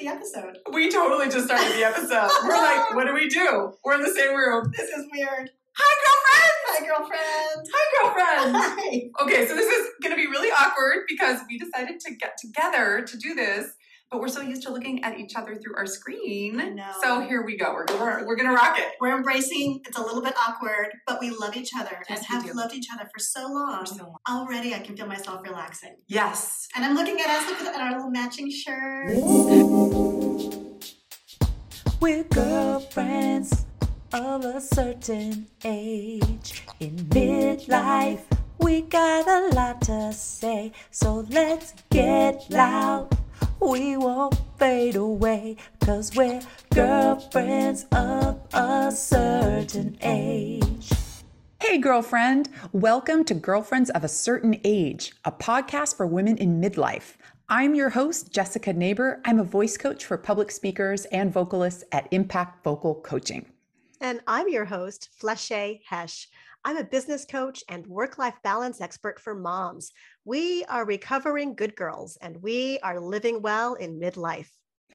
the episode. We totally just started the episode. We're like, what do we do? We're in the same room. This is weird. Hi, girlfriend. Hi, girlfriend. Hi, girlfriend. Hi. Okay, so this is going to be really awkward because we decided to get together to do this, but we're so used to looking at each other through our screen. I know. So here we go. We're we're, we're going to rock it. We're embracing. It's a little bit awkward, but we love each other Yes, and we have do. loved each other for so long. So long. Already, I can feel myself relaxing. Yes. And I'm looking at us. Look at our little matching shirts. We're girlfriends of a certain age. In midlife, we got a lot to say. So let's get loud. We won't fade away. Cause we're girlfriends of a certain age. Hey, girlfriend. Welcome to Girlfriends of a Certain Age, a podcast for women in midlife. I'm your host, Jessica Neighbor. I'm a voice coach for public speakers and vocalists at Impact Vocal Coaching. And I'm your host, Flesche Hesch. I'm a business coach and work life balance expert for moms. We are recovering good girls and we are living well in midlife.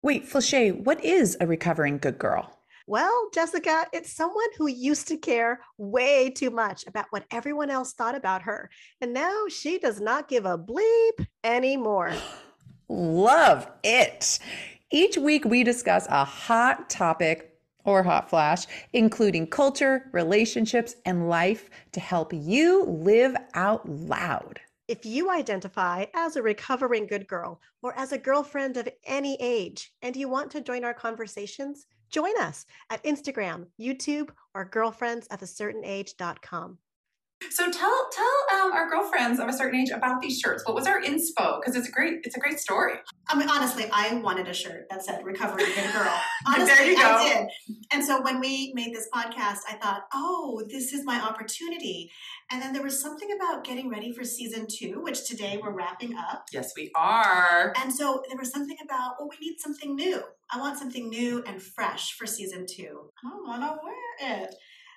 Wait, Flesche, what is a recovering good girl? Well, Jessica, it's someone who used to care way too much about what everyone else thought about her. And now she does not give a bleep anymore. Love it. Each week, we discuss a hot topic or hot flash, including culture, relationships, and life to help you live out loud. If you identify as a recovering good girl or as a girlfriend of any age and you want to join our conversations, join us at Instagram, YouTube, or girlfriendsofacertainage.com. So tell tell um, our girlfriends of a certain age about these shirts. What was our inspo? Because it's a great it's a great story. I mean, honestly, I wanted a shirt that said "Recovering Good Girl." Honestly, There you go. I did. And so when we made this podcast, I thought, "Oh, this is my opportunity." And then there was something about getting ready for season two, which today we're wrapping up. Yes, we are. And so there was something about, well, we need something new. I want something new and fresh for season two. I want to wear it.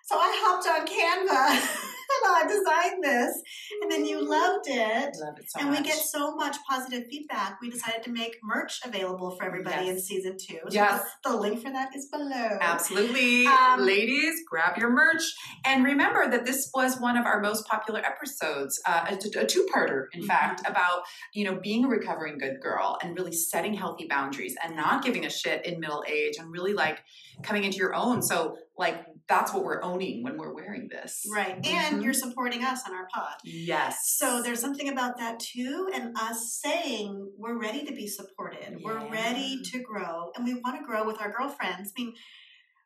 So I hopped on Canva and I designed this. And then you loved it. Love it so and much. we get so much positive feedback. We decided to make merch available for everybody in season two. So Yes. the, the link for that is below. Absolutely. Um, Ladies, grab your merch. And remember that this was one of our most popular episodes, uh, a, a two-parter, in Mhm. fact, about, you know, being a recovering good girl and really setting healthy boundaries and not giving a shit in middle age and really like coming into your own. So like that's what we're owning when we're wearing this. Right. And Mhm. you're supporting us on our pod. Yes. So there's something about that too, and us saying we're ready to be supported, we're ready to grow, and we want to grow with our girlfriends. I mean,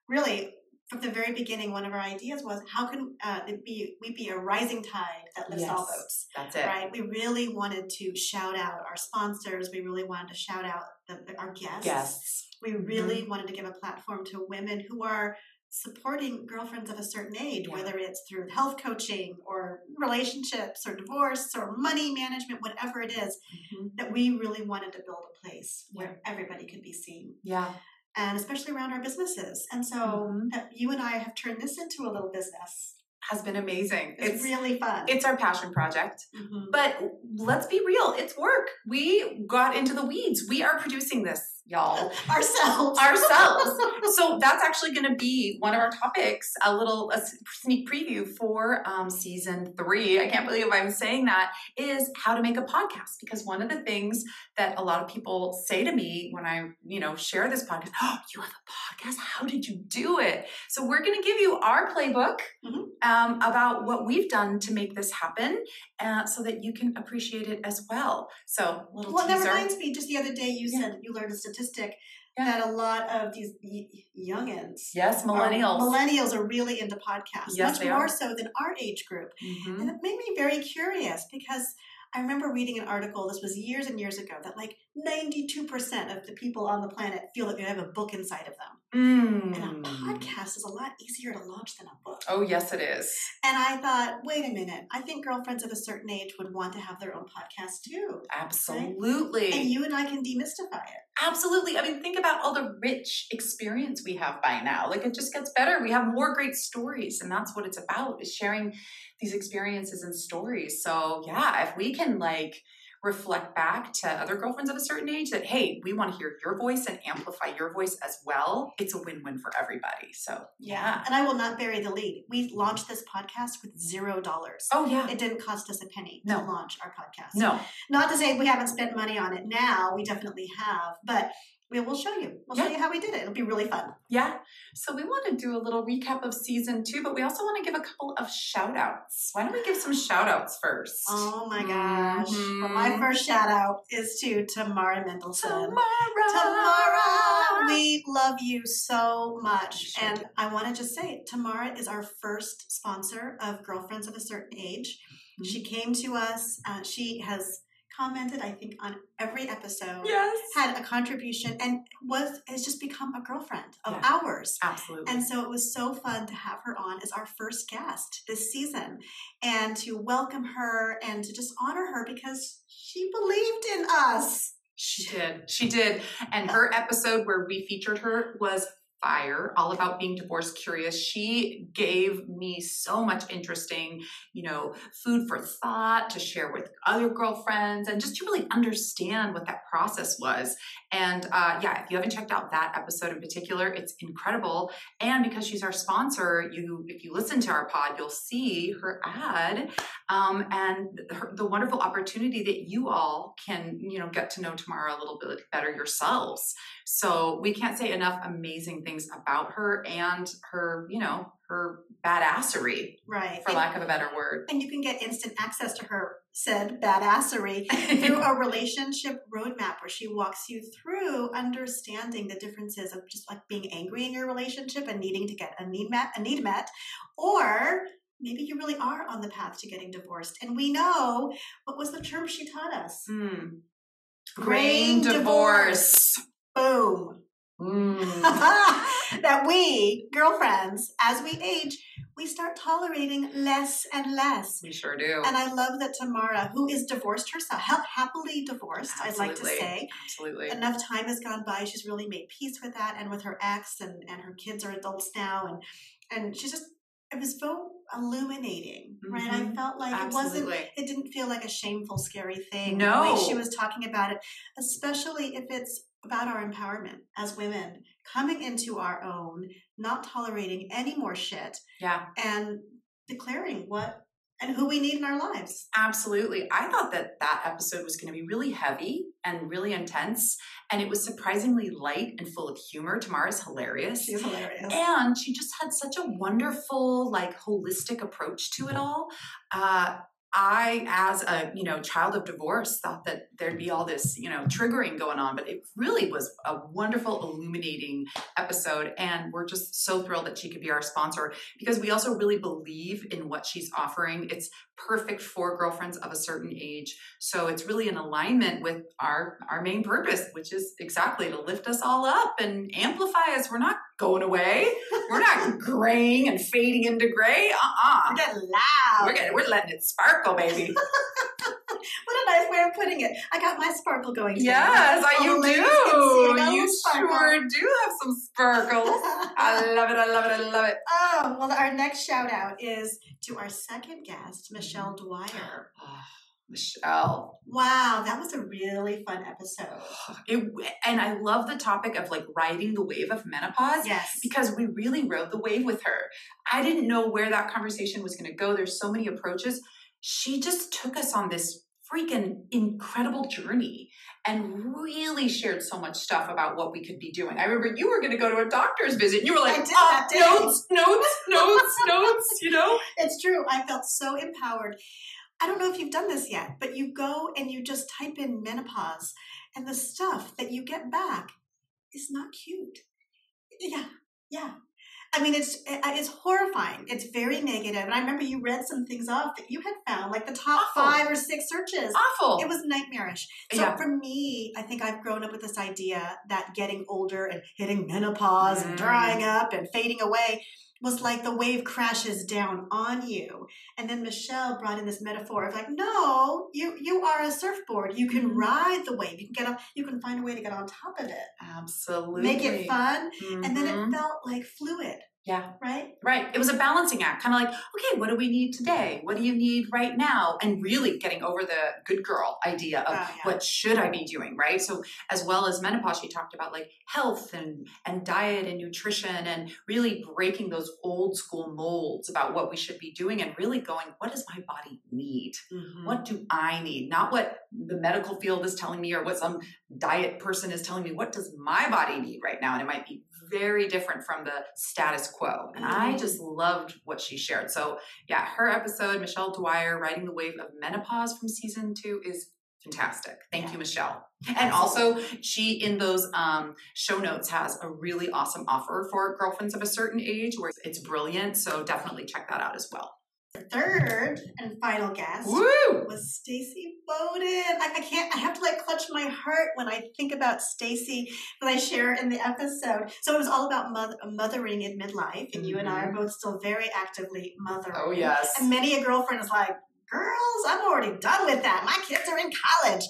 really, from the very beginning, one of our ideas was how can uh, be we be a rising tide that lifts all boats. That's it. Right. We really wanted to shout out our sponsors. We really wanted to shout out the, our guests. Yes. We Mm-hmm. really wanted to give a platform to women who are supporting girlfriends of a certain age, Yeah. whether it's through health coaching or relationships or divorce or money management, whatever it is, Mhm. that we really wanted to build a place where everybody could be seen. Yeah. And especially around our businesses. And so Mhm. that you and I have turned this into a little business. Has been amazing. It's, It's really fun. it's our passion project. Mhm. But let's be real, it's work. We got into the weeds. We are producing this, y'all. ourselves. Ourselves. so that's actually going to be one of our topics, a little a sneak preview for um, season three. I can't believe I'm saying that is how to make a podcast. Because one of the things that a lot of people say to me when I, you know, share this podcast, oh, you have a podcast? How did you do it? So we're going to give you our playbook Mhm. um, about what we've done to make this happen, uh, so that you can appreciate it as well. So little Well, that teaser. reminds me, just the other day you Yeah. said you learned a statistic Yeah. that a lot of these youngins, yes, are- millennials. millennials are really into podcasts, Yes, much more are. so than our age group. Mhm. And it made me very curious because I remember reading an article, this was years and years ago, that like 92% of the people on the planet feel that they have a book inside of them. Mm. And a podcast is a lot easier to launch than a book. Oh, yes, it is. And I thought, wait a minute, I think girlfriends of a certain age would want to have their own podcast too. Absolutely. And you and I can demystify it. Absolutely. I mean, think about all the rich experience we have by now. Like it just gets better. We have more great stories, and that's what it's about is sharing these experiences and stories. So yeah, if we can like reflect back to other girlfriends of a certain age that, hey, we want to hear your voice and amplify your voice as well, it's a win win for everybody. So, yeah. And I will not bury the lead. We launched this podcast with zero dollars. Oh, yeah. It didn't cost us a penny No. to launch our podcast. No, Not to say we haven't spent money on it now, we definitely have, but we will show you. We'll show you how we did it. It'll be really fun. Yeah. So we want to do a little recap of season two, but we also want to give a couple of shout outs. Why don't we give some shout outs first? Oh my gosh. Well, my Mhm. first shout out is to Tamara Mendelson. Tamara. Tamara, we love you so much. sure And I want to just say, Tamara is our first sponsor of Girlfriends of a Certain Age. Mhm. She came to us. Uh, she has commented, I think, on every episode. Yes. Had a contribution and was has just become a girlfriend of Yeah. ours. Absolutely. And so it was so fun to have her on as our first guest this season and to welcome her and to just honor her because she believed in us. She did. She did. And her episode where we featured her was fire, all about being divorce curious. She gave me so much interesting, you know, food for thought to share with other girlfriends and just to really understand what that process was. And uh, yeah, if you haven't checked out that episode in particular, it's incredible. And because she's our sponsor, you if you listen to our pod, you'll see her ad um, and her, the wonderful opportunity that you all can you know get to know Tamara a little bit better yourselves. So we can't say enough amazing things about her and her you know her badassery, Right. for and, lack of a better word. and you can get instant access to her said badassery through a relationship roadmap where she walks you through understanding the differences of just like being angry in your relationship and needing to get a need met a need met or maybe you really are on the path to getting divorced and we know what was the term she taught us Hmm. Gray divorce. boom Mm. that we girlfriends as we age we start tolerating less and less we sure do. and I love that Tamara, who is divorced herself, happily divorced, I'd like to say, Absolutely. enough time has gone by. She's really made peace with that, and with her ex, and and her kids are adults now, and and she's just it was so illuminating, right? I Mhm. felt like it wasn't. It didn't feel like a shameful, scary thing. No. the way she was talking about it, especially if it's about our empowerment as women, coming into our own, not tolerating any more shit, Yeah. and declaring what and who we need in our lives. Absolutely. I thought that that episode was going to be really heavy and really intense, and it was surprisingly light and full of humor. Tamara's hilarious. She's hilarious. and she just had such a wonderful like holistic approach to it all uh, i as a you know child of divorce thought that there'd be all this you know triggering going on but it really was a wonderful illuminating episode and we're just so thrilled that she could be our sponsor because we also really believe in what she's offering. It's perfect for girlfriends of a certain age so it's really in alignment with our our main purpose which is exactly to lift us all up and amplify us. We're not going away we're not graying and fading into gray. Uh-uh. We're getting loud. We're getting, we're letting it sparkle, baby. what a nice way of putting it. I got my sparkle going. today. yes, All you the ladies can see it. do. You sure do have some sparkles. I love it. I love it. I love it. oh, well, our next shout out is to our second guest, Michelle Dwyer. Ah. Oh, Michelle. Wow, that was a really fun episode. It, and I love the topic of like riding the wave of menopause. Yes. because we really rode the wave with her. I didn't know where that conversation was going to go. There's so many approaches. She just took us on this freaking incredible journey and really shared so much stuff about what we could be doing. I remember you were going to go to a doctor's visit and you were like, "Uh, notes, notes, notes, notes, you know? It's true. I felt so empowered. I don't know if you've done this yet, but you go and you just type in menopause, and the stuff that you get back is not cute. Yeah, yeah. I mean, it's it's horrifying. It's very negative. And I remember you read some things off that you had found, like the top Awful. five or six searches. Awful. It was nightmarish. So Yeah. for me, I think I've grown up with this idea that getting older and hitting menopause and Mm. drying up and fading away was like the wave crashes down on you. And then Michelle brought in this metaphor of like, no, you you are a surfboard. You can Mhm. ride the wave. You can get on. You can find a way to get on top of it. Absolutely. Make it fun. And then it felt like fluid. Yeah. right? Right. It was a balancing act, kind of like, okay, what do we need today? What do you need right now? And really getting over the good girl idea of Oh, yeah. what should I be doing, right? So as well as menopause, she talked about like health and and diet and nutrition and really breaking those old school molds about what we should be doing and really going, what does my body need? Mm-hmm. What do I need? Not what the medical field is telling me or what some diet person is telling me. What does my body need right now? And it might be very different from the status quo. And I Mhm. just loved what she shared. So, yeah, her episode, Michelle Dwyer, Riding the Wave of Menopause from season two, is fantastic. Thank Yeah. you, Michelle. And also, she in those um, show notes has a really awesome offer for girlfriends of a certain age where it's brilliant. So, definitely check that out as well. Third and final guest Woo! was Stacy Bowden. I, I can't. I have to like clutch my heart when I think about Stacy that I share in the episode. So it was all about moth- mothering in midlife, and you and I are mm-hmm. both still very actively mothering. Oh, yes. And many a girlfriend is like, "Girls, I'm already done with that. My kids are in college."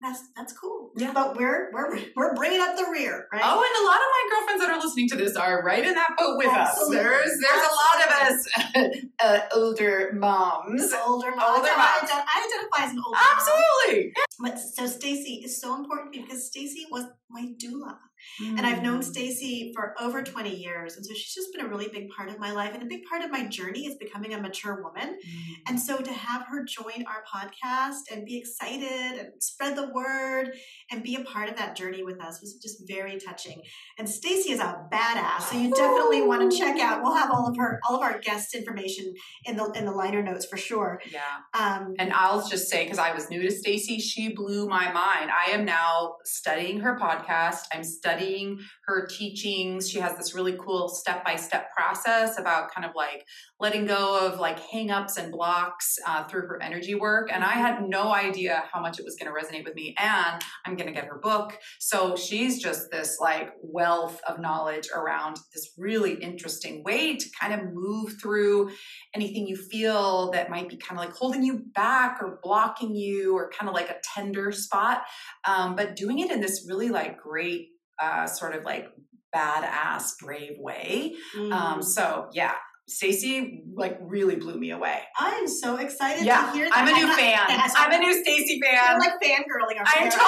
That's that's cool. Yeah. But we're we're we're bringing up the rear, right? Oh, and a lot of my girlfriends that are listening to this are right in that boat with Absolutely. us. There's there's a lot of us uh, older moms. older mom. Older I, moms. ident- I identify as an older mom. Absolutely. But so Stacy is so important because Stacy was my doula. And I've Mm. known Stacy for over 20 years. And so she's just been a really big part of my life. And a big part of my journey is becoming a mature woman. Mm. And so to have her join our podcast and be excited and spread the word and be a part of that journey with us was just very touching. And Stacy is a badass. So you definitely want to check out. We'll have all of her all of our guest information in the in the liner notes for sure. Yeah. Um And I'll just say, because I was new to Stacy, she blew my mind. I am now studying her podcast. I'm studying her teachings. She has this really cool step by step process about kind of like letting go of like hangups and blocks uh, through her energy work. And I had no idea how much it was going to resonate with me. And I'm going to get her book. So she's just this like wealth of knowledge around this really interesting way to kind of move through anything you feel that might be kind of like holding you back or blocking you or kind of like a tender spot um, but doing it in this really like great uh, sort of like badass brave way mm. um, so yeah stacy like really blew me away I'm so excited yeah to hear that. i'm a new not- fan Yes, i'm a new stacy You're fan like fangirling over i'm here. totally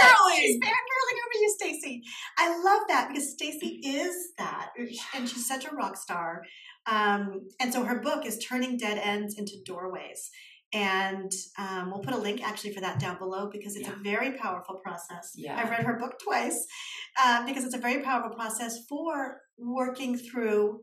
I love it. She's fangirling fangirling over you, Stacy. I love that because Stacy is that, and she's such a rock star. Um, and so her book is turning dead ends into doorways. And um, we'll put a link actually for that down below because it's Yeah. a very powerful process. Yeah. I've read her book twice uh, because it's a very powerful process for working through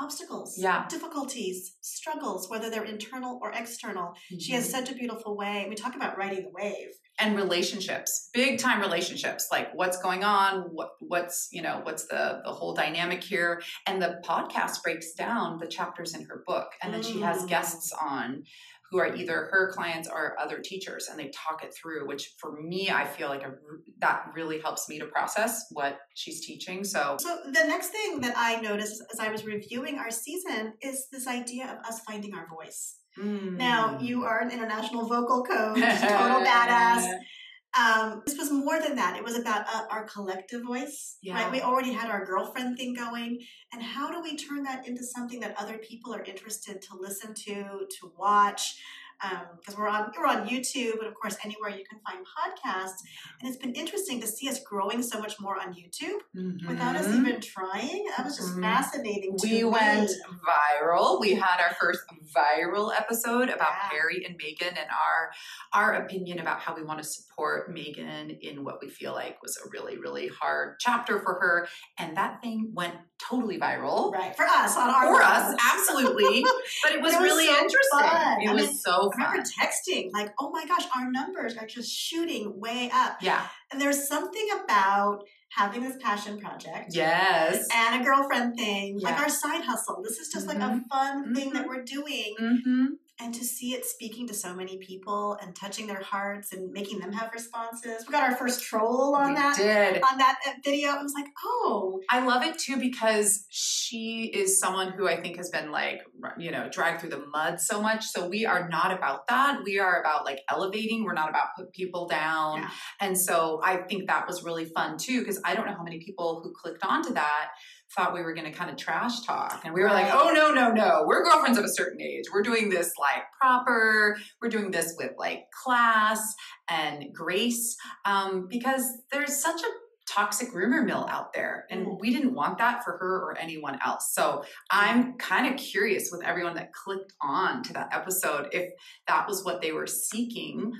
obstacles, Yeah. difficulties, struggles, whether they're internal or external. She Mm-hmm. has such a beautiful way. We talk about riding the wave. and relationships big time relationships like what's going on what what's you know what's the the whole dynamic here and the podcast breaks down the chapters in her book and then she has Mm. guests on who are either her clients or other teachers and they talk it through which for me i feel like a, that really helps me to process what she's teaching so So the next thing that I noticed as I was reviewing our season is this idea of us finding our voice. Now, Mm. you are an international vocal coach, total badass. Um, this was more than that. It was about uh, our collective voice, Yeah. right? We already had our girlfriend thing going, and how do we turn that into something that other people are interested to listen to, to watch? Because we're on we're on YouTube, and of course anywhere you can find podcasts. And it's been interesting to see us growing so much more on YouTube without us Mhm. even trying. That was just Mhm. fascinating. To we went viral. We had our first viral episode about Yeah. Harry and Meghan and our our opinion about how we want to support Meghan in what we feel like was a really really hard chapter for her, and that thing went totally viral. right for us on our For level. us, absolutely, but it was, It was really so interesting. fun. It I was mean, so I remember fun. texting like, "Oh my gosh, our numbers are just shooting way up." Yeah. And there's something about having this passion project Yes. and a girlfriend thing, like our side hustle. This is just like a Mhm. fun thing that we're doing, Mm-hmm. And to see it speaking to so many people and touching their hearts and making them have responses. We got our first troll on we that did. on that uh, video. I was like, oh, I love it too because she is someone who I think has been like, you know, dragged through the mud so much. So we are not about that. We are about like elevating. We're not about put people down. Yeah. And so I think that was really fun too because I don't know how many people who clicked onto that thought we were going to kind of trash talk and we were like oh no no no we're girlfriends of a certain age. We're doing this like proper we're doing this with like class and grace um, because there's such a toxic rumor mill out there and Mm. we didn't want that for her or anyone else. So i'm kind of curious with everyone that clicked on to that episode if that was what they were seeking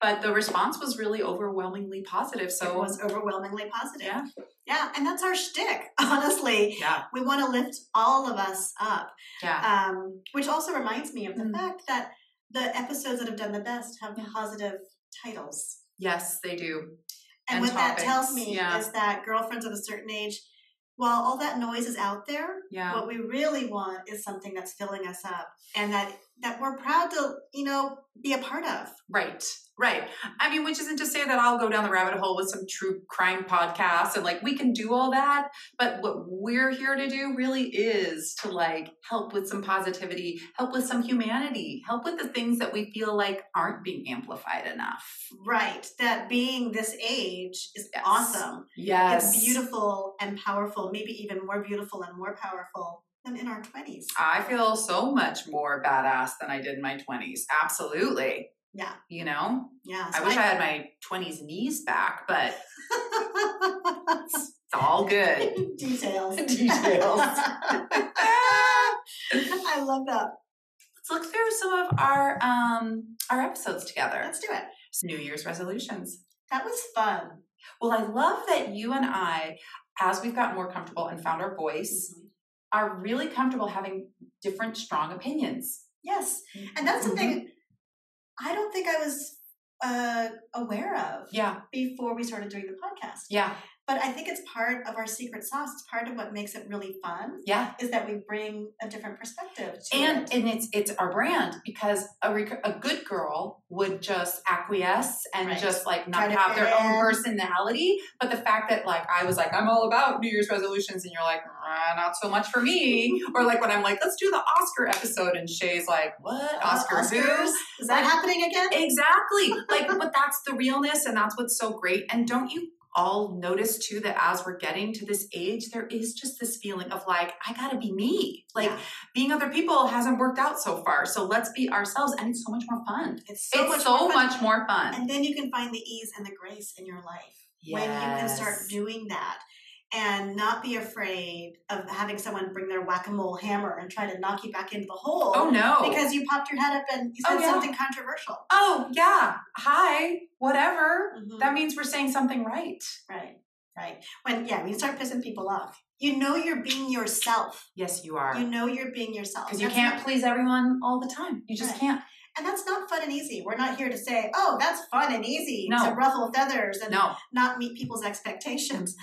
but the response was really overwhelmingly positive so it was overwhelmingly positive. yeah Yeah, and that's our shtick, honestly. yeah We want to lift all of us up. yeah Um, which also reminds me of the Mm. fact that the episodes that have done the best have positive titles. yes they do And, And what that tells me yeah. is that girlfriends of a certain age, while all that noise is out there, yeah what we really want is something that's filling us up and that that we're proud to, you know, be a part of. Right, right. I mean, which isn't to say that I'll go down the rabbit hole with some true crime podcasts and like we can do all that. But what we're here to do really is to like help with some positivity, help with some humanity, help with the things that we feel like aren't being amplified enough. Right. That being this age is Yes. awesome. Yes. It's beautiful and powerful, maybe even more beautiful and more powerful than in our 20s. I feel so much more badass than I did in my 20s. Absolutely. Yeah. You know, Yeah. I wish I had my 20s knees back, but it's all good. Details. Details. I love that. Let's look through some of our um our episodes together. Let's do it. New Year's resolutions. That was fun. Well, I love that you and I, as we've gotten more comfortable and found our voice, are really comfortable having different strong opinions. Yes. And that's Mhm. something I don't think I was uh, aware of Yeah, before we started doing the podcast. yeah, But I think it's part of our secret sauce. It's part of what makes it really fun yeah. is that we bring a different perspective to And it. and it's it's our brand because a rec- a good girl would just acquiesce and Right. just like not have their own in. personality. But the fact that like I was like I'm all about New Year's resolutions and you're like "Ah, not so much for me, or like when I'm like let's do the Oscar episode and Shay's like what Uh, Oscar who? Oscars? Is that happening again? Exactly. Like, but that's the realness, and that's what's so great. And don't you all notice too that as we're getting to this age, there is just this feeling of like, I gotta be me. Like, Yeah. being other people hasn't worked out so far. So let's be ourselves, and it's so much more fun. It's so it's much so more fun. much more fun. And then you can find the ease and the grace in your life when you can start doing that and not be afraid of having someone bring their whack-a-mole hammer and try to knock you back into the hole Oh no! because you popped your head up and you Oh, said yeah. something controversial. oh yeah, hi, whatever. Mhm. That means we're saying something right. Right, right. When yeah, when you start pissing people off, you know you're being yourself. Yes, you are. You know you're being yourself Because you can't not- please everyone all the time. You just Right. can't. And that's not fun and easy. We're not here to say, "Oh, that's fun and easy No. to ruffle feathers and No. not meet people's expectations,"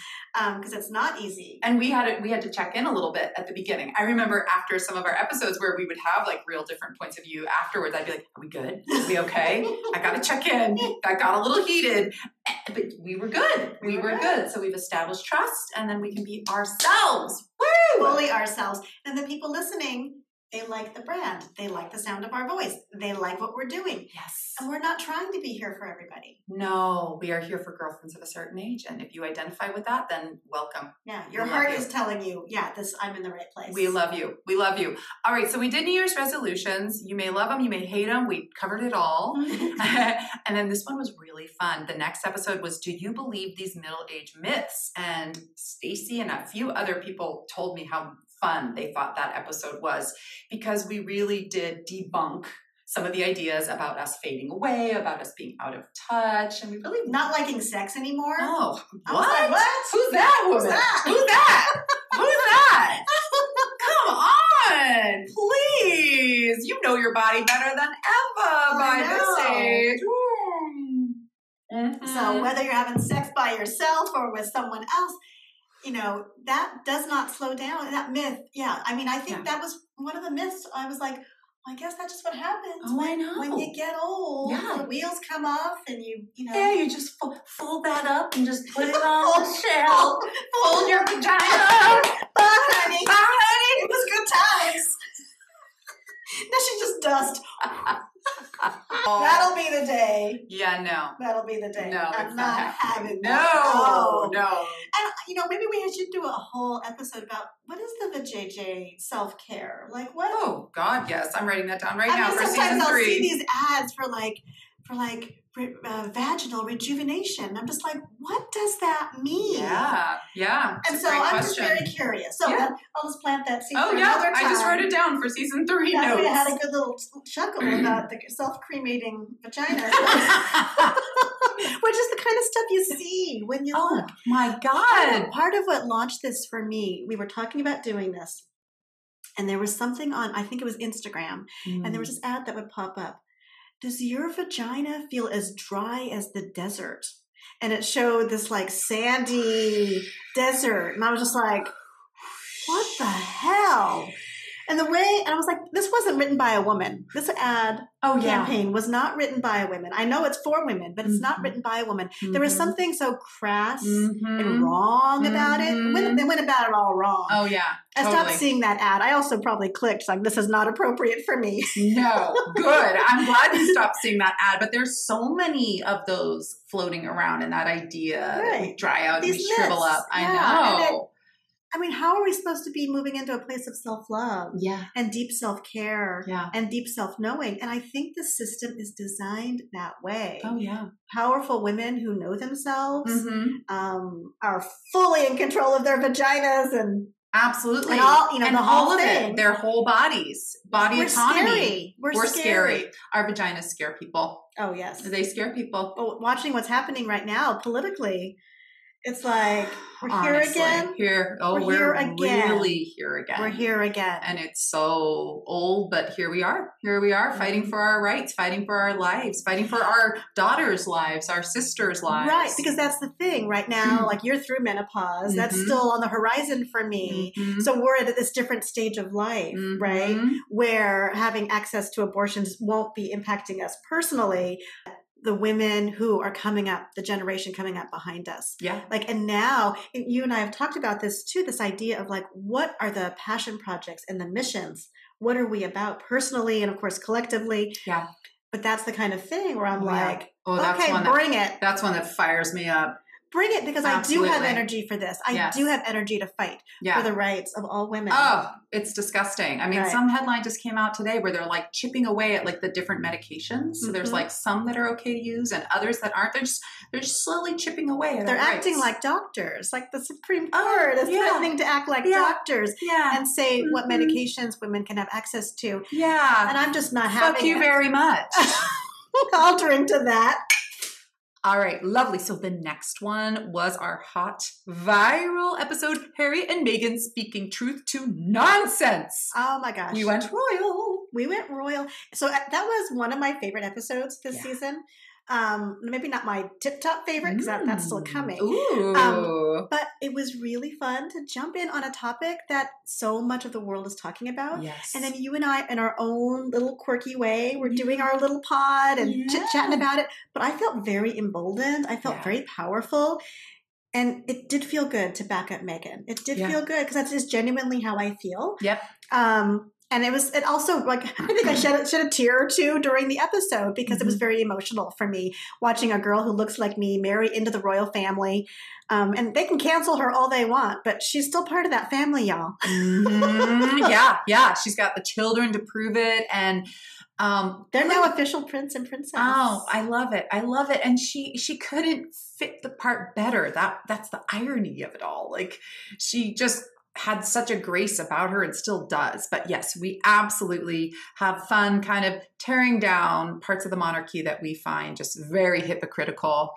because it's not easy. and we had to, we had to check in a little bit at the beginning. I remember after some of our episodes where we would have like real different points of view afterwards. I'd be like, "Are we good? Are we okay? I got to check in." That got a little heated, eh, but we were good. We, We were were good. good. So we've established trust, and then we can be ourselves. Woo! fully ourselves. And the people listening, they like the brand. They like the sound of our voice. They like what we're doing. Yes. And we're not trying to be here for everybody. No, we are here for girlfriends of a certain age, and if you identify with that, then welcome. Yeah, your We heart you. is telling you, yeah, this I'm in the right place. We love you. We love you. All right, so we did New Year's resolutions. You may love them, you may hate them. We covered it all. and then this one was really fun. The next episode was Do you believe these middle-age myths? And Stacy and a few other people told me how fun they thought that episode was because we really did debunk some of the ideas about us fading away, about us being out of touch, and we really not liking sex anymore. Oh, what? like, what? Who's that woman? Who's that? Who's that? Who's that? Come on, please. You know your body better than ever by this age. Mhm. So whether you're having sex by yourself or with someone else, you know, that does not slow down. That myth, yeah. I mean, I think Yeah. that was one of the myths. I was like, I guess that's just what happens. Oh, I when, know. When you get old, Yeah. the wheels come off, and you, you know, Yeah, you just fo- fold that up and just put it on the Fold- shelf. Fold your vagina. Bye, honey. Bye, honey. It was good times. now she's just dust. That'll be the day. Yeah, no. That'll be the day. No, I'm not not having No, that. Oh. no. And you know, maybe we should do a whole episode about what is the vajayjay self care? Like what? Oh God, yes, I'm writing that down right I now mean, for sometimes season I'll three. see these ads for like for like uh, vaginal rejuvenation. I'm just like, what does that mean? Yeah, yeah. And so I'm question. just very curious. So Yeah. I'll just plant that seed Oh for yeah. I just wrote it down for season three That notes. I had a good little chuckle about the self-cremating vagina, which is the kind of stuff you see when you oh look. my God. part of what launched this for me, we were talking about doing this, and there was something on, I think it was Instagram, and there Mm. was this ad that would pop up. Does your vagina feel as dry as the desert? And it showed this like sandy desert, and I was just like, what the hell? And the way, and I was like, this wasn't written by a woman. This ad oh yeah. campaign was not written by a woman. I know it's for women, but it's not Mhm. written by a woman. There was Mhm. something so crass and Mhm. wrong about it. Went, they went about it all wrong. Oh yeah. I stopped seeing that ad. I also probably clicked like this is not appropriate for me. No, good. I'm glad you stopped seeing that ad, but there's so many of those floating around and that idea that Right. dry out and These we shrivel up. I Yeah, and know. I mean, how are we supposed to be moving into a place of self love yeah. and deep self care Yeah. and deep self knowing? And I think the system is designed that way. Oh yeah. Powerful women who know themselves hmm um, are fully in control of their vaginas and, Absolutely. and all you know and the all whole of thing. it, their whole bodies, body We're autonomy. scary. We're, We're scary. scary. Our vaginas scare people. Oh yes. They scare people. But watching what's happening right now politically, it's like we're here again. Here. Oh, We're we're, here again. really here again. We're here again. And it's so old, but here we are. Here we are fighting Mhm. for our rights, fighting for our lives, fighting for our daughters' lives, our sisters' lives. Right, because that's the thing right now. Like you're through menopause, that's Mhm. still on the horizon for me. Mhm. So we're at this different stage of life, right? Mhm. Where having access to abortions won't be impacting us personally. The women who are coming up, the generation coming up behind us. Yeah. Like, and now you and I have talked about this too this idea of like, what are the passion projects and the missions? What are we about personally and of course collectively? Yeah. But that's the kind of thing where I'm yeah. like, Oh, that's okay, one that, bring it. that's one that fires me up. Bring it because I do have energy for this. I Yes. do have energy to fight Yeah. for the rights of all women. Oh, it's disgusting. I mean, Right. some headline just came out today where they're like chipping away at like the different medications. So there's Mhm. like some that are okay to use and others that aren't. They're just they're just slowly chipping away. At They're acting rights. like doctors, like the Supreme Oh, Court is yeah. threatening to act like Yeah. doctors yeah, and say what Mhm. medications women can have access to. yeah. And I'm just not having Fuck you it. very much. altering to that. All right, lovely. So the next one was our hot viral episode Harry and Meghan speaking truth to nonsense. Oh my gosh. We went royal. we went royal. So uh, that was one of my favorite episodes this Yeah. season. Um, maybe not my tip top favorite because that, that's still Mm. coming. Ooh. But it was really fun to jump in on a topic that so much of the world is talking about. yes. And then you and I, in our own little quirky way, we're doing our little pod and chit chatting about it. But I felt very emboldened. I felt Yeah. very powerful. And it did feel good to back up Meghan. It did Yeah. feel good because that's just genuinely how I feel. Yep. Um, and it was, it also like, I think I shed, a- shed a tear or two during the episode because it was very emotional for me watching a girl who looks like me marry into the royal family. Um, and they can cancel her all they want, but she's still part of that family, y'all. Mhm. yeah, yeah. She's got the children to prove it, and um, They're now official prince and princess. Oh, I love it. I love it. And she she couldn't fit the part better. That that's the irony of it all. Like she just had such a grace about her and still does. But yes, we absolutely have fun kind of tearing down parts of the monarchy that we find just very hypocritical.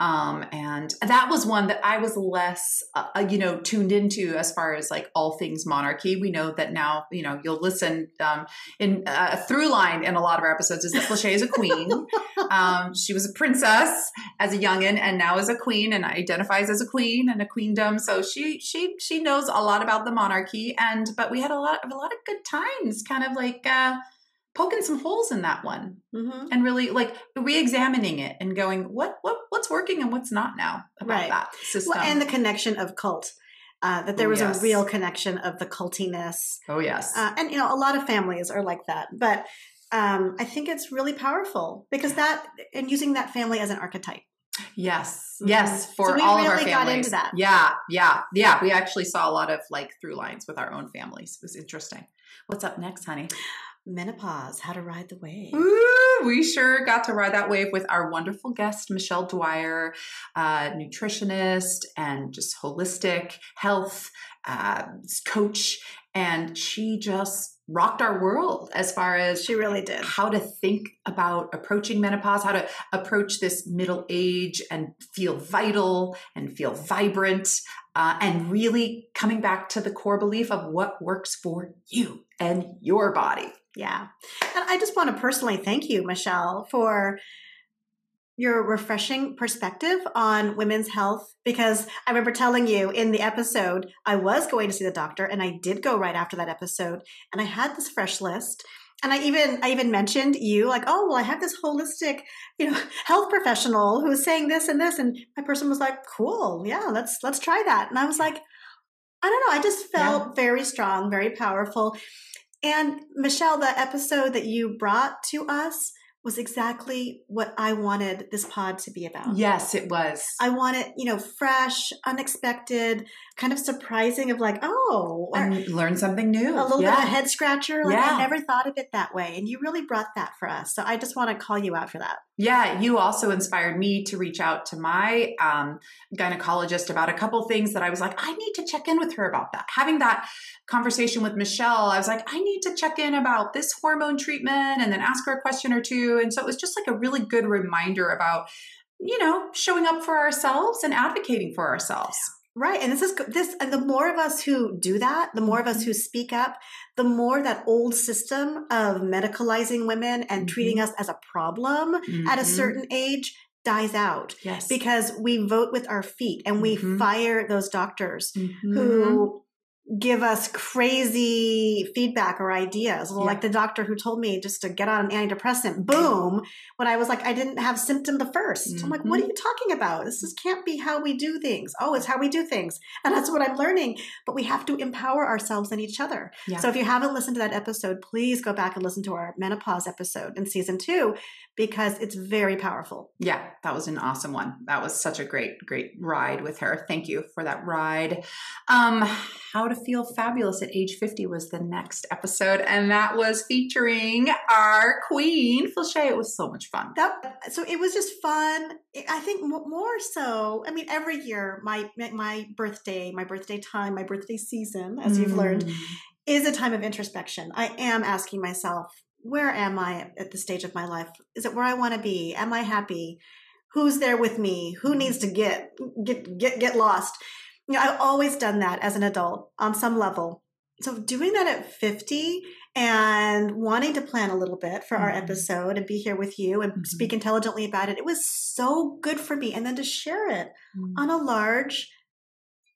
Um, and that was one that I was less, uh, uh, you know, tuned into as far as like all things monarchy. We know that now, you know, you'll listen um, in uh, a through line in a lot of our episodes is that Lachey is a queen. um, she was a princess as a youngin, and now is a queen, and identifies as a queen and a queendom. So she she she knows a lot about the monarchy, and but we had a lot of a lot of good times, kind of like. Uh, poking some holes in that one Mhm. and really like re-examining it and going, what what what's working and what's not now about Right. that system. Well, and the connection of cult. Uh, that there was yes. a real connection of the cultiness. oh yes. Uh, and, you know, a lot of families are like that. But um, I think it's really powerful because that, and using that family as an archetype. Yes, Mhm. yes, for we all of our really families. got into that. Yeah, yeah, yeah. We actually saw a lot of like through lines with our own families. It was interesting. What's up next, honey? Menopause, how to ride the wave. Ooh, we sure got to ride that wave with our wonderful guest, Michelle Dwyer, uh, nutritionist and just holistic health uh, coach. And she just rocked our world as far as She really did. how to think about approaching menopause, how to approach this middle age and feel vital and feel vibrant, uh, and really coming back to the core belief of what works for you and your body. Yeah. And I just want to personally thank you, Michelle, for your refreshing perspective on women's health because I remember telling you in the episode I was going to see the doctor and I did go right after that episode and I had this fresh list. And I even I even mentioned you like oh well I have this holistic you know health professional who's saying this and this and my person was like cool yeah let's let's try that. And I was like I don't know I just felt very strong very powerful and Michelle, the episode that you brought to us was exactly what I wanted this pod to be about. Yes, it was. I want it, you know, fresh, unexpected, kind of surprising of like, oh, and learn something new. a little yeah. bit of a head scratcher. Like Yeah. I never thought of it that way. And you really brought that for us. So I just want to call you out for that. Yeah, you also inspired me to reach out to my um, gynecologist about a couple things that I was like, I need to check in with her about that. Having that conversation with Michelle, I was like, I need to check in about this hormone treatment and then ask her a question or two. And so it was just like a really good reminder about, you know, showing up for ourselves and advocating for ourselves. Right. And this is this, and the more of us who do that, the more of us who speak up, the more that old system of medicalizing women and treating us as a problem at a Mhm. certain age dies out yes. because we vote with our feet and we Mhm. fire those doctors Mhm. who give us crazy feedback or ideas. Yeah. Like the doctor who told me just to get on an antidepressant, boom, when I was like, I didn't have symptom the 1st I'm like, what are Mhm. you talking about? This is, can't be how we do things. Oh, it's how we do things. And that's what I'm learning. But we have to empower ourselves and each other. Yeah. So if you haven't listened to that episode, please go back and listen to our menopause episode in season two because it's very powerful. Yeah, that was an awesome one. That was such a great, great ride with her. Thank you for that ride. Um, How to Feel Fabulous at Age 50 was the next episode, and that was featuring our queen, Shea. It was so much fun. That, so it was just fun. I think more so. I mean, every year my my birthday, my birthday time, my birthday season, as you've learned, Mm. is a time of introspection. I am asking myself, where am I at the stage of my life? Is it where I want to be? Am I happy? Who's there with me? Who needs to get get get get lost? You know, I've always done that as an adult on some level. So doing that at 50 and wanting to plan a little bit for our Mhm. episode and be here with you and Mhm. speak intelligently about it, it was so good for me. And then to share it on a large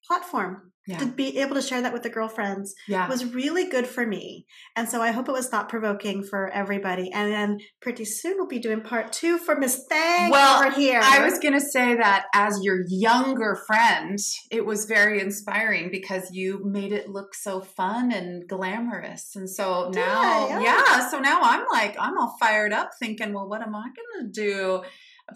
platform, Yeah. to be able to share that with the girlfriends Yeah. was really good for me. And so I hope it was thought provoking for everybody. And then pretty soon we'll be doing part two for Miss Thang Well, over here. I was going to say that as your younger friend, it was very inspiring because you made it look so fun and glamorous. And so now, I? Oh. yeah, so now I'm like, I'm all fired up thinking, well, what am I going to do?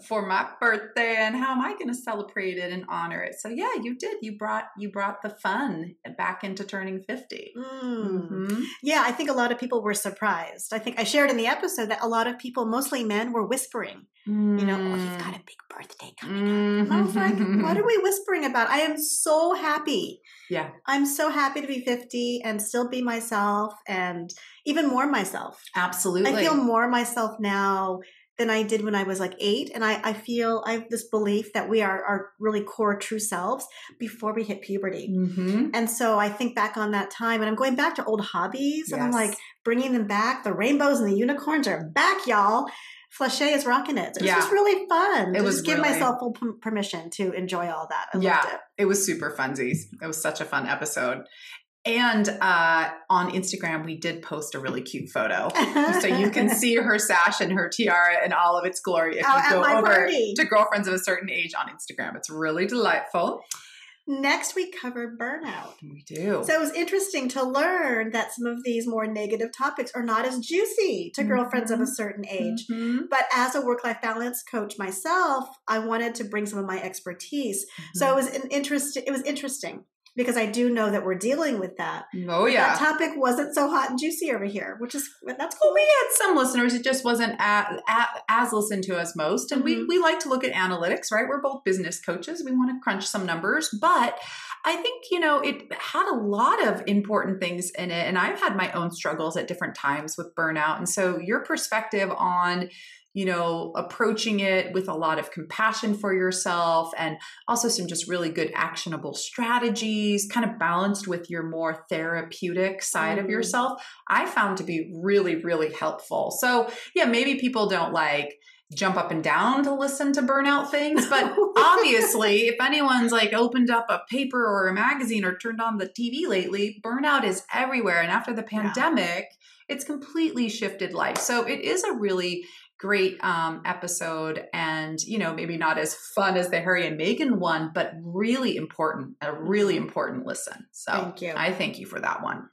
For my birthday and how am I going to celebrate it and honor it? So yeah, you did. You brought you brought the fun back into turning 50. Mm. Mhm. Yeah, I think a lot of people were surprised. I think I shared in the episode that a lot of people, mostly men, were whispering, you know, oh, you've got a big birthday coming up. And I was like, what are we whispering about? I am so happy. Yeah. I'm so happy to be 50 and still be myself and even more myself. Absolutely. I feel more myself now than I did when I was like eight. And I, I feel I have this belief that we are our really core true selves before we hit puberty. Mhm. And so I think back on that time and I'm going back to old hobbies and I'm like bringing them back. The rainbows and the unicorns are back, y'all. Flesche is rocking it. So It was Yeah. just really fun. It was just give really- myself full p- permission to enjoy all that. I Yeah. loved it. It was super funsies. It was such a fun episode. And uh, on Instagram, we did post a really cute photo. so you can see her sash and her tiara and all of its glory if Oh, you go over party. to girlfriends of a certain age on Instagram. It's really delightful. Next, we covered burnout. We do. So it was interesting to learn that some of these more negative topics are not as juicy to girlfriends of a certain age. Mhm. But as a work life balance coach myself, I wanted to bring some of my expertise. So it was an interest. It was interesting because I do know that we're dealing with that. oh yeah. That topic wasn't so hot and juicy over here, which is that's Well, cool. we had some listeners. It just wasn't a a as listened to as most. And we, Mhm. we like to look at analytics, right? We're both business coaches. We want to crunch some numbers. But I think, you know, it had a lot of important things in it. And I've had my own struggles at different times with burnout. And so your perspective on, you know, approaching it with a lot of compassion for yourself and also some just really good actionable strategies, kind of balanced with your more therapeutic side of Mhm. yourself, I found to be really, really helpful. So, yeah, maybe people don't like jump up and down to listen to burnout things, but obviously, if anyone's like opened up a paper or a magazine or turned on the TV lately, burnout is everywhere. And after the Yeah. pandemic, it's completely shifted life. So, it is a really great um, episode and you know maybe not as fun as the harry and Meghan one but really important a really important listen so Thank you. i thank you for that one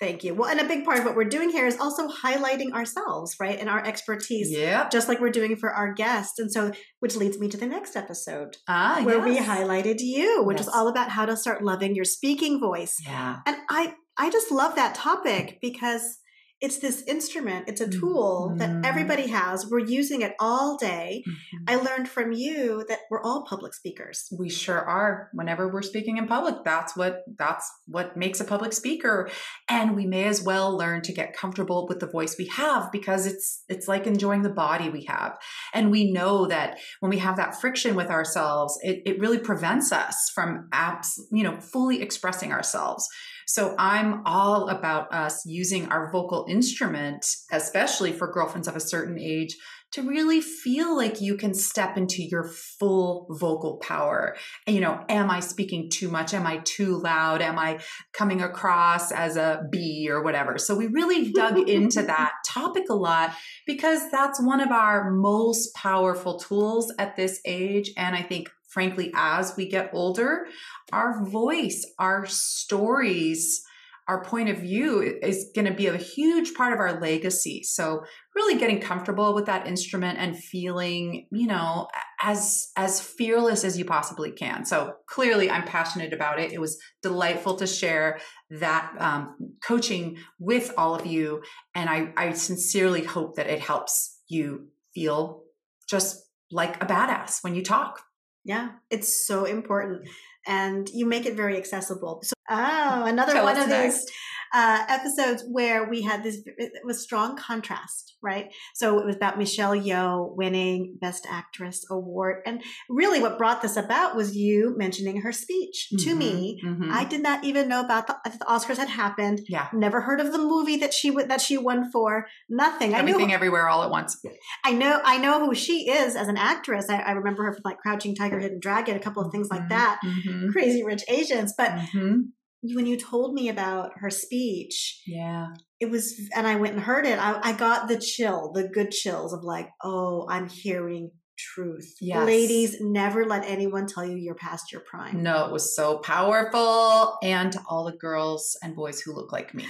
Thank you. Well, and a big part of what we're doing here is also highlighting ourselves, right? And our expertise, yeah just like we're doing for our guests. And so, which leads me to the next episode ah, where we highlighted you, which is all about how to start loving your speaking voice. yeah And I, I just love that topic because it's this instrument, it's a tool Mhm. that everybody has. We're using it all day. Mhm. I learned from you that we're all public speakers. we sure are whenever we're speaking in public that's what that's what makes a public speaker and we may as well learn to get comfortable with the voice we have because it's it's like enjoying the body we have and we know that when we have that friction with ourselves it, it really prevents us from abs you know fully expressing ourselves so i'm all about us using our vocal instrument especially for girlfriends of a certain age to really feel like you can step into your full vocal power. And, you know, am I speaking too much? Am I too loud? Am I coming across as a B or whatever? So we really dug into that topic a lot because that's one of our most powerful tools at this age. And I think, frankly, as we get older, our voice, our stories, our point of view is going to be a huge part of our legacy. So really getting comfortable with that instrument and feeling, you know, as as fearless as you possibly can. So clearly I'm passionate about it. It was delightful to share that um, coaching with all of you. And I, I sincerely hope that it helps you feel just like a badass when you talk. Yeah, it's so important. And you make it very accessible. So, oh, another Tell one of these uh, episodes where we had this it was strong contrast, right? So it was about Michelle Yeoh winning Best Actress award, and really what brought this about was you mentioning her speech to Mhm, me. mhm. I did not even know about the, the Oscars had happened. Yeah. never heard of the movie that she w- that she won for. Nothing. I knew Everything everywhere all at once. I know I know who she is as an actress. I, I remember her from like Crouching Tiger, Hidden Dragon, a couple of things like that. Mhm, Crazy Rich Asians. But mhm. When you told me about her speech, Yeah. it was, and I went and heard it. I, I got the chill, the good chills of like, oh, I'm hearing truth. Yes. Ladies, never let anyone tell you you're past your prime. No, it was so powerful. And to all the girls and boys who look like me.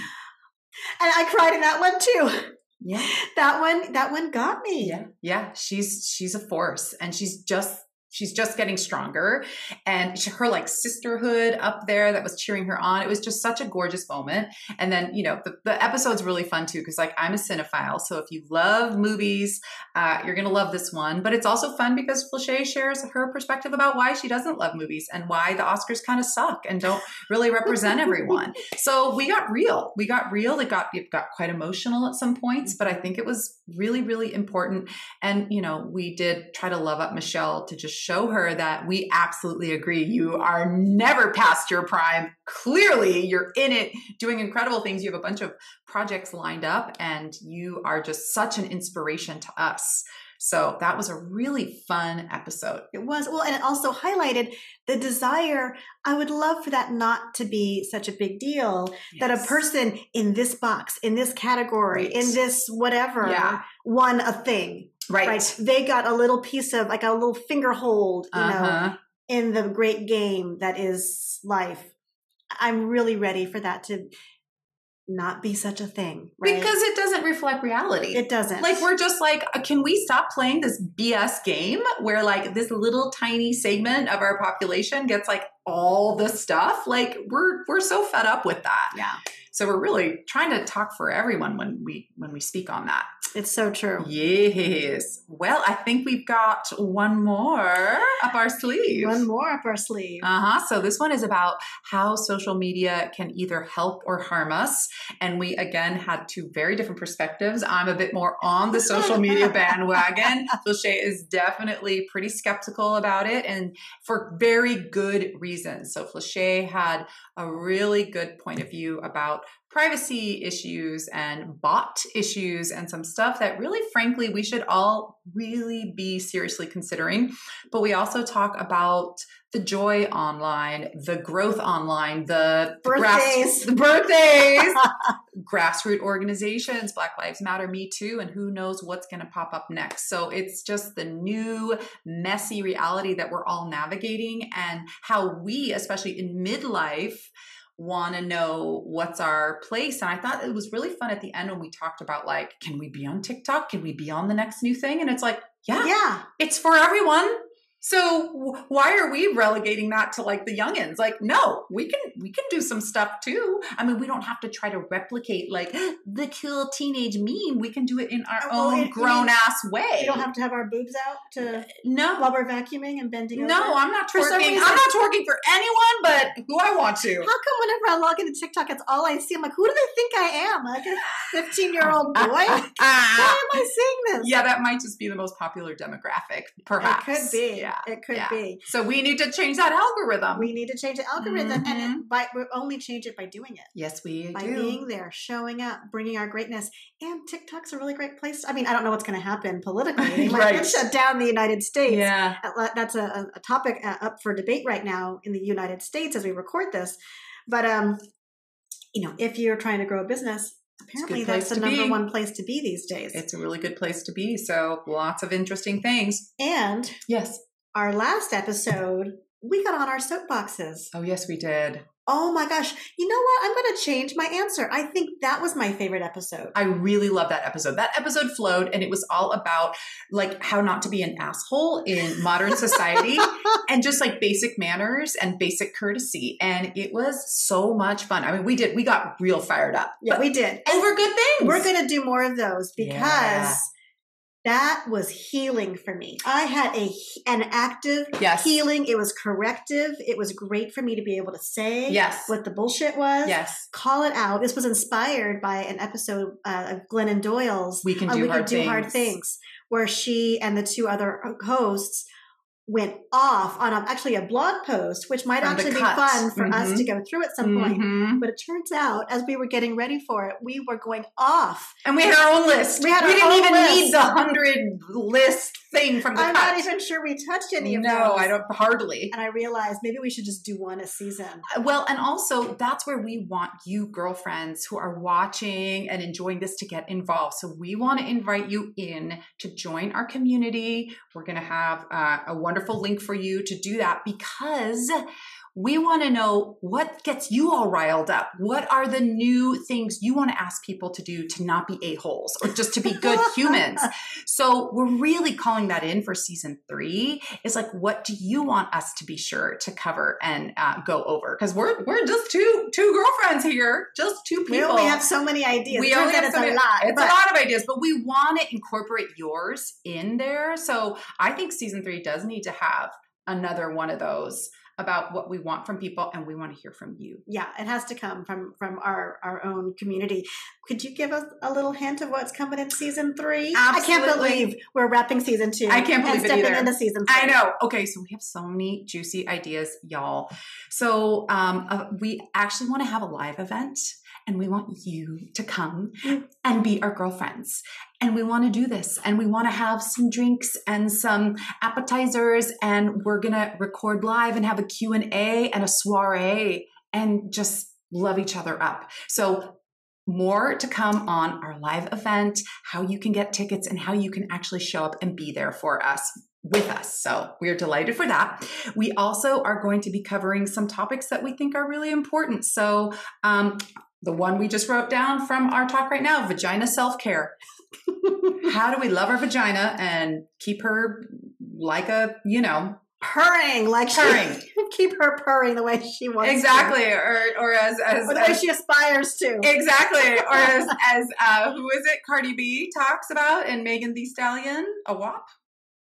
And I cried in that one too. Yeah. That one, that one got me. Yeah. Yeah. She's she's a force and she's just she's just getting stronger. And her like sisterhood up there that was cheering her on it was just such a gorgeous moment. And then you know the, the episode's really fun too because like i'm a cinephile. So if you love movies uh, you're gonna love this one. But it's also fun because Flesche shares her perspective about why she doesn't love movies and why the oscars kind of suck and don't really represent everyone. So we got real. We got real. It got it got quite emotional at some points but i think it was really really important. And you know we did try to love up michelle to just show her that we absolutely agree you are never past your prime clearly you're in it doing incredible things you have a bunch of projects lined up and you are just such an inspiration to us So that was a really fun episode. It was well, and it also highlighted the desire. I would love for that not to be such a big deal. That a person in this box, in this category, Right. in this whatever, Yeah. won a thing. Right. Right. They got a little piece of like a little finger hold, you know, Uh-huh. in the great game that is life. I'm really ready for that to not be such a thing. Right? Because it doesn't reflect reality. it doesn't. like we're just like uh, can we stop playing this bs game where like this little tiny segment of our population gets like all the stuff like we're we're so fed up with that yeah, so we're really trying to talk for everyone when we when we speak on that it's so true. yes well i think we've got one more up our sleeve One more up our sleeve. uh-huh. So this one is about how social media can either help or harm us. And we again had two very different perspectives. I'm a bit more on the social media bandwagon. Flesche is definitely pretty skeptical about it and for very good reasons. So Flesche had a really good point of view about privacy issues and bot issues and some stuff that really frankly we should all really be seriously considering but we also talk about the joy online, the growth online, the Birthdays. the birthdays, grassroots organizations, Black Lives Matter, Me Too, and who knows what's going to pop up next. So it's just the new messy reality that we're all navigating and how we, especially in midlife, want to know what's our place. And I thought it was really fun at the end when we talked about like, can we be on TikTok? Can we be on the next new thing? And it's like, yeah, yeah. it's for everyone. So why are we relegating that to like the youngins? Like, no, we can we can do some stuff too. I mean, we don't have to try to replicate like the cool teenage meme. We can do it in our oh, Well, own grown ass way. We don't have to have our boobs out to no, while we're vacuuming and bending no, over. I'm not twerking. reason- I'm not twerking for anyone, but who I want to. How come whenever I log into TikTok, it's all I see? I'm like, who do they think I am? Like a 15 year old boy? Why am I seeing this? yeah, that might just be the most popular demographic, perhaps. It could be. Yeah. It could yeah. be. So we need to change that algorithm. We need to change the algorithm, and Mhm. it, by, we only change it by doing it. yes, we By do. being there, showing up, bringing our greatness. And TikTok's a really great place. I mean, I don't know what's going to happen politically. They might Right. shut down the United States. yeah. Uh, That's a, a topic uh, up for debate right now in the United States as we record this. But um, you know, if you're trying to grow a business, apparently that's the number be. one place to be these days. It's a really good place to be. So lots of interesting things. and Yes. Our last episode, we got on our soapboxes. Oh, yes, we did. Oh my gosh. You know what? I'm going to change my answer. I think that was my favorite episode. I really love that episode. That episode flowed and it was all about like how not to be an asshole in modern society and just like basic manners and basic courtesy. And it was so much fun. I mean, we did, we got real fired up. yeah, But we did. And over good things. we're going to do more of those because Yeah. That was healing for me. I had a an active Yes. healing. It was corrective. It was great for me to be able to say Yes. what the bullshit was. Yes. Call it out. This was inspired by an episode uh, of Glennon Doyle's We can do, We hard, Can Do Hard things. Things, where she and the two other hosts went off on a, actually a blog post, which might From actually be fun for us Mhm. to go through at some point. Mhm. But it turns out, as we were getting ready for it, we were going off. And we had our own list. We had our didn't even list. need the hundred list thing from the I'm cut. not even sure we touched any of no, those. I don't hardly. And I realized maybe we should just do one a season. Well, and also that's where we want you girlfriends who are watching and enjoying this to get involved. So we want to invite you in to join our community. We're going to have uh, a wonderful link for you to do that because we want to know what gets you all riled up. What are the new things you want to ask people to do to not be a-holes or just to be good humans? So we're really calling that in for season three. Is like, what do you want us to be sure to cover and uh, go over? Because we're we're just two two girlfriends here, just two people. We only have so many ideas. We Turns only have so a many- lot. It's but a lot of ideas, but we want to incorporate yours in there. So I think season three does need to have another one of those about what we want from people, and we want to hear from you. Yeah, it has to come from from our our own community. Could you give us a little hint of what's coming in season three? I can't believe we're wrapping season two. I can't believe and it stepping either. into season three. I know. Okay, so we have so many juicy ideas, y'all. So um, uh, we actually want to have a live event, and we want you to come and be our girlfriends. and we want to do this and we want to have some drinks and some appetizers and we're going to record live and have a q&a and a soiree and just love each other up so more to come on our live event how you can get tickets and how you can actually show up and be there for us with us. So we are delighted for that. We also are going to be covering some topics that we think are really important. So, um, the one we just wrote down from our talk right now vagina self care. How do we love our vagina and keep her like a, you know, purring like purring. She, keep her purring the way she wants exactly to. or or as as, or the as, way she aspires to exactly or as as uh who is it cardi b talks about and Megan Thee Stallion a WAP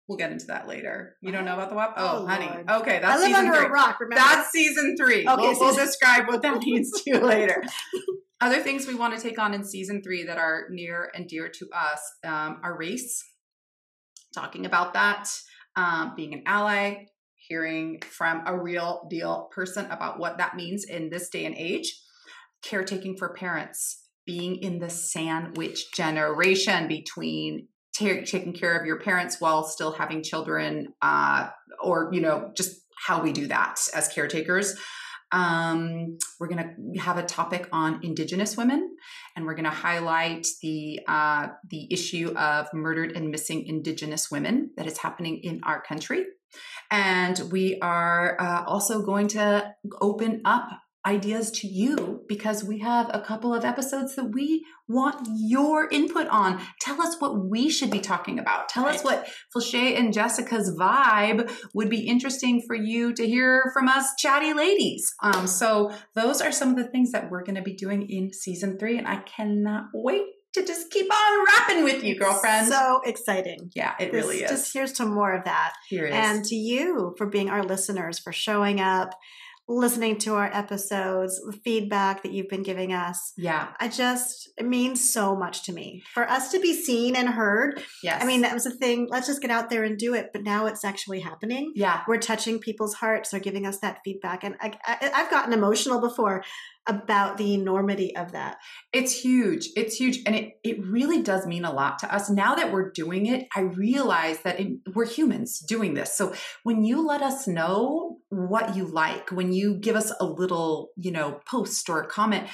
We'll get into that later. You don't know about the WAP? Oh, Oh, honey. Lord. Okay, that's I live season under three. a rock. Remember? That's season three. Okay, we'll, we'll describe what that means to you later. Other things we want to take on in season three that are near and dear to us um, are race, talking about that, um, being an ally, hearing from a real deal person about what that means in this day and age, caretaking for parents, being in the sandwich generation between ta- taking care of your parents while still having children, uh, or, you know, just how we do that as caretakers. Um, we're going to have a topic on Indigenous women, and we're going to highlight the uh, the issue of murdered and missing Indigenous women that is happening in our country. And we are uh, also going to open up ideas to you because we have a couple of episodes that we want your input on. Tell us what we should be talking about. Tell us what Flesche and Jessica's vibe would be interesting for you to hear from us chatty ladies. Um, so those are some of the things that we're going to be doing in season three, and I cannot wait to just keep on rapping with you, girlfriend. So exciting. yeah, it This- really is. Just here's to more of that. Here it is. And to you for being our listeners, for showing up, listening to our episodes, the feedback that you've been giving us. yeah, I just, it means so much to me. For us to be seen and heard, yes. I mean, that was the thing. Let's just get out there and do it. But now it's actually happening. yeah, We're touching people's hearts. They're giving us that feedback. And I, I, I've gotten emotional before about the enormity of that. It's huge. It's huge. And it, it really does mean a lot to us. Now that we're doing it, I realize that it, we're humans doing this. So when you let us know what you like, when you give us a little, you know, post or comment,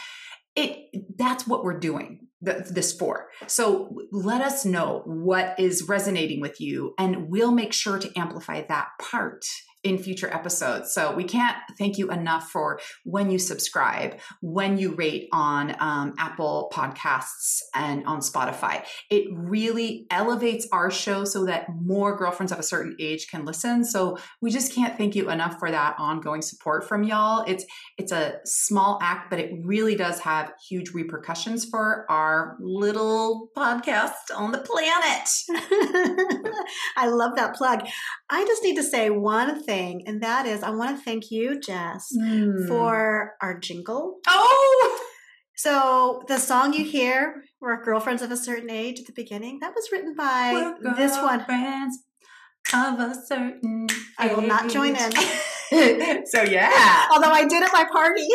it that's what we're doing th- this for. So let us know what is resonating with you and we'll make sure to amplify that part in future episodes. So we can't thank you enough for when you subscribe, when you rate on um, Apple Podcasts and on Spotify. It really elevates our show so that more girlfriends of a certain age can listen. So we just can't thank you enough for that ongoing support from y'all. It's it's a small act, but it really does have huge repercussions for our little podcast on the planet. I love that plug. I just need to say one thing, and that is I want to thank you, Jess, Hmm. for our jingle. oh So the song you hear, "We're girlfriends of a certain age" at the beginning, that was written by this one. girlfriends of a certain I will not join in. in. so yeah. Although I did at my party,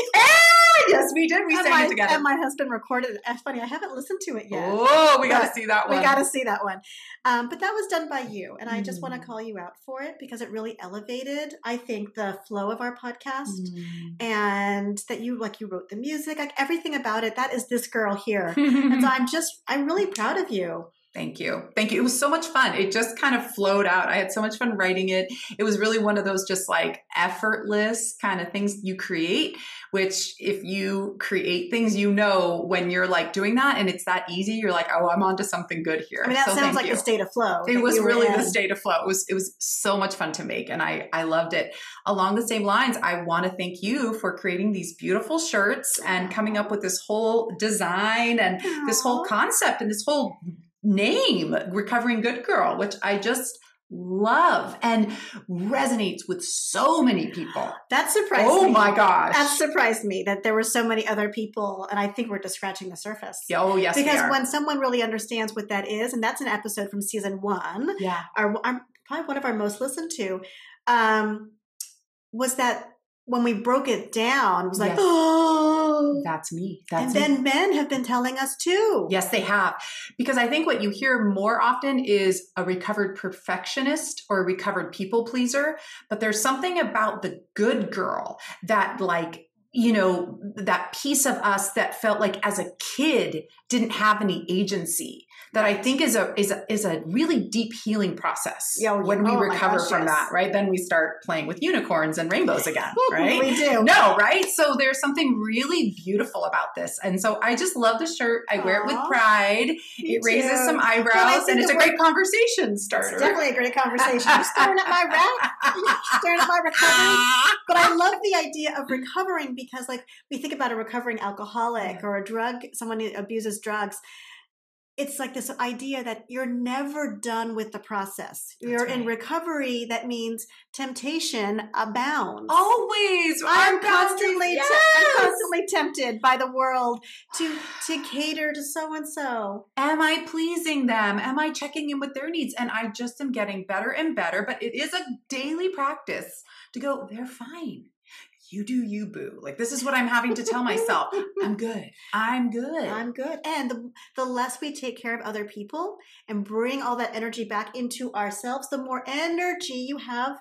yes, we did. We and, sang my, it together. and my husband recorded it. That's funny. I haven't listened to it yet. Oh, we got to see that one. We got to see that one. Um, but that was done by you. And I just want Mm. to call you out for it because it really elevated, I think, the flow of our podcast. Mm. And that you, like, you wrote the music, like everything about it. That is this girl here. and so I'm just, I'm really proud of you. Thank you. Thank you. It was so much fun. It just kind of flowed out. I had so much fun writing it. It was really one of those just like effortless kind of things you create, which if you create things, you know, when you're like doing that and it's that easy, you're like, oh, I'm onto something good here. I mean, that So sounds like you. the state of flow. it was really the state of flow. It was it was so much fun to make, and I I loved it. Along the same lines, I want to thank you for creating these beautiful shirts and coming up with this whole design and this whole concept and this whole name, Recovering Good Girl, which I just love and resonates with so many people. That surprised me. Oh me. my gosh! That surprised me that there were so many other people, and I think we're just scratching the surface. Yeah, oh yes, because when someone really understands what that is, and that's an episode from season one, yeah, our, our probably one of our most listened to, um, was that when we broke it down, it was like, Yes. oh, That's me. That's and me. then men have been telling us too. Yes, they have. Because I think what you hear more often is a recovered perfectionist or a recovered people pleaser. But there's something about the good girl that, like, you know, that piece of us that felt like as a kid didn't have any agency. That I think is a is a, is a really deep healing process Yeah, when we oh recover gosh, from yes. that, right? Then we start playing with unicorns and rainbows again, right? we do. No, right? So there's something really beautiful about this. And so I just love the shirt. I wear it with pride. Me it raises too. some eyebrows and it's a great conversation starter. It's definitely a great conversation. You're staring at my rap. You're staring at my recovery. But I love the idea of recovering because, like, we think about a recovering alcoholic or a drug, someone who abuses drugs. It's like this idea that you're never done with the process. You're in recovery. That means temptation abounds. Always. I'm constantly, boundaries. te- I'm constantly tempted by the world to to cater to so and so. Am I pleasing them? Am I checking in with their needs? And I just am getting better and better, but it is a daily practice to go, they're fine. You do you, boo. Like, this is what I'm having to tell myself. I'm good. I'm good. I'm good. And the, the less we take care of other people and bring all that energy back into ourselves, the more energy you have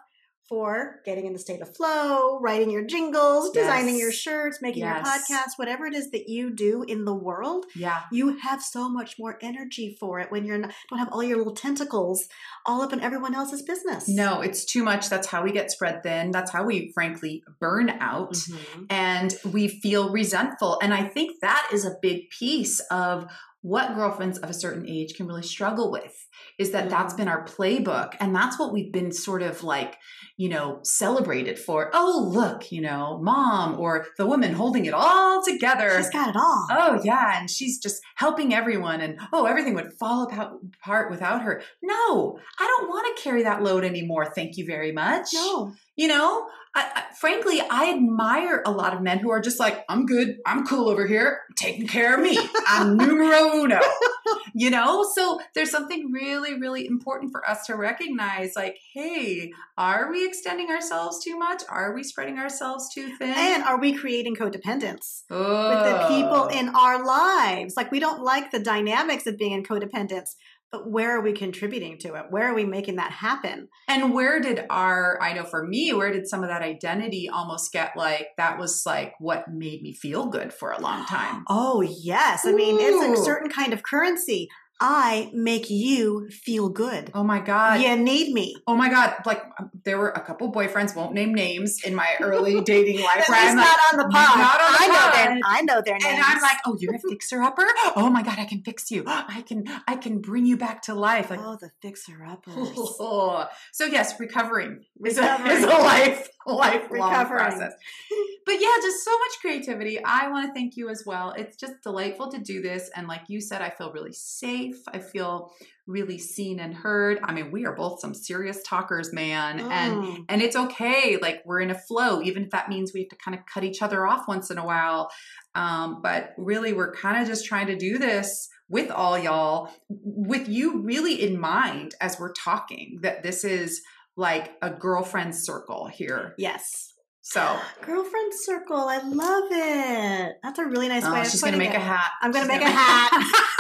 for getting in the state of flow, writing your jingles, designing your shirts, making your Yes. podcast, whatever it is that you do in the world. yeah. You have so much more energy for it when you're not, don't have all your little tentacles all up in everyone else's business. No, it's too much. That's how we get spread thin. That's how we, frankly, burn out. Mhm. and we feel resentful. And I think that is a big piece of what girlfriends of a certain age can really struggle with is that that's Mhm. been our playbook and that's what we've been sort of like you know celebrated for oh look you know mom or the woman holding it all together She's got it all. oh yeah and she's just helping everyone and oh everything would fall apart apart without her no i don't want to carry that load anymore thank you very much no. You know, I, I, frankly, I admire a lot of men who are just like, I'm good, I'm cool over here, taking care of me, I'm numero uno. You know, so there's something really, really important for us to recognize like, hey, are we extending ourselves too much? Are we spreading ourselves too thin? And are we creating codependence? with oh. the people in our lives. Like we don't like the dynamics of being in codependence, but where are we contributing to it? Where are we making that happen? And where did our, I know for me, where did some of that identity almost get like, that was like what made me feel good for a long time? Oh, yes. I mean, it's a certain kind of currency. I make you feel good. Oh my God. you need me. Oh my God. Like um, there were a couple boyfriends, won't name names in my early dating life. Where I'm not like, on the pod. not on the I know their I know their names. and I'm like, oh, you're a fixer upper? Oh my God, I can fix you. I can, I can bring you back to life. Like, oh, the fixer uppers. so yes, recovering is a, Recovering. is a life, lifelong Recovering. process. But yeah, just so much creativity. I want to thank you as well. It's just delightful to do this. And like you said, I feel really safe. I feel really seen and heard. I mean, we are both some serious talkers, man. And Mm. and it's okay. Like we're in a flow, even if that means we have to kind of cut each other off once in a while. Um, but really, we're kind of just trying to do this with all y'all, with you really in mind as we're talking that this is like a girlfriend circle here. yes. So Girlfriend circle. I love it. That's a really nice oh, way oh, of she's gonna make it. a hat. I'm gonna She's make a hat.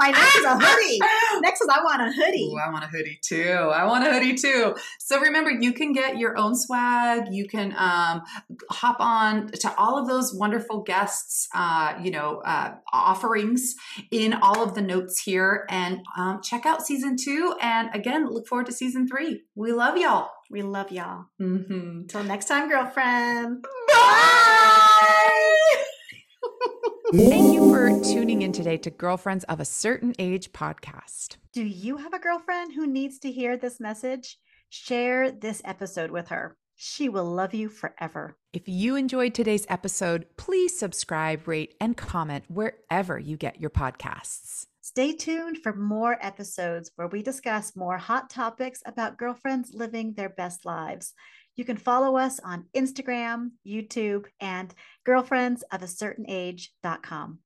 my next is a hoodie. Next is I want a hoodie. Ooh, I want a hoodie too. I want a hoodie too. So remember, you can get your own swag. You can um, hop on to all of those wonderful guests, uh, you know, uh, offerings in all of the notes here, and um, check out season two. And again, look forward to season three. We love y'all. We love y'all. Mm-hmm. Until next time, girlfriend. Bye. Thank you for tuning in today to Girlfriends of a Certain Age podcast. Do you have a girlfriend who needs to hear this message? Share this episode with her. She will love you forever. If you enjoyed today's episode, please subscribe, rate, and comment wherever you get your podcasts. Stay tuned for more episodes where we discuss more hot topics about girlfriends living their best lives. You can follow us on Instagram, YouTube, and girlfriendsofacertainage.com.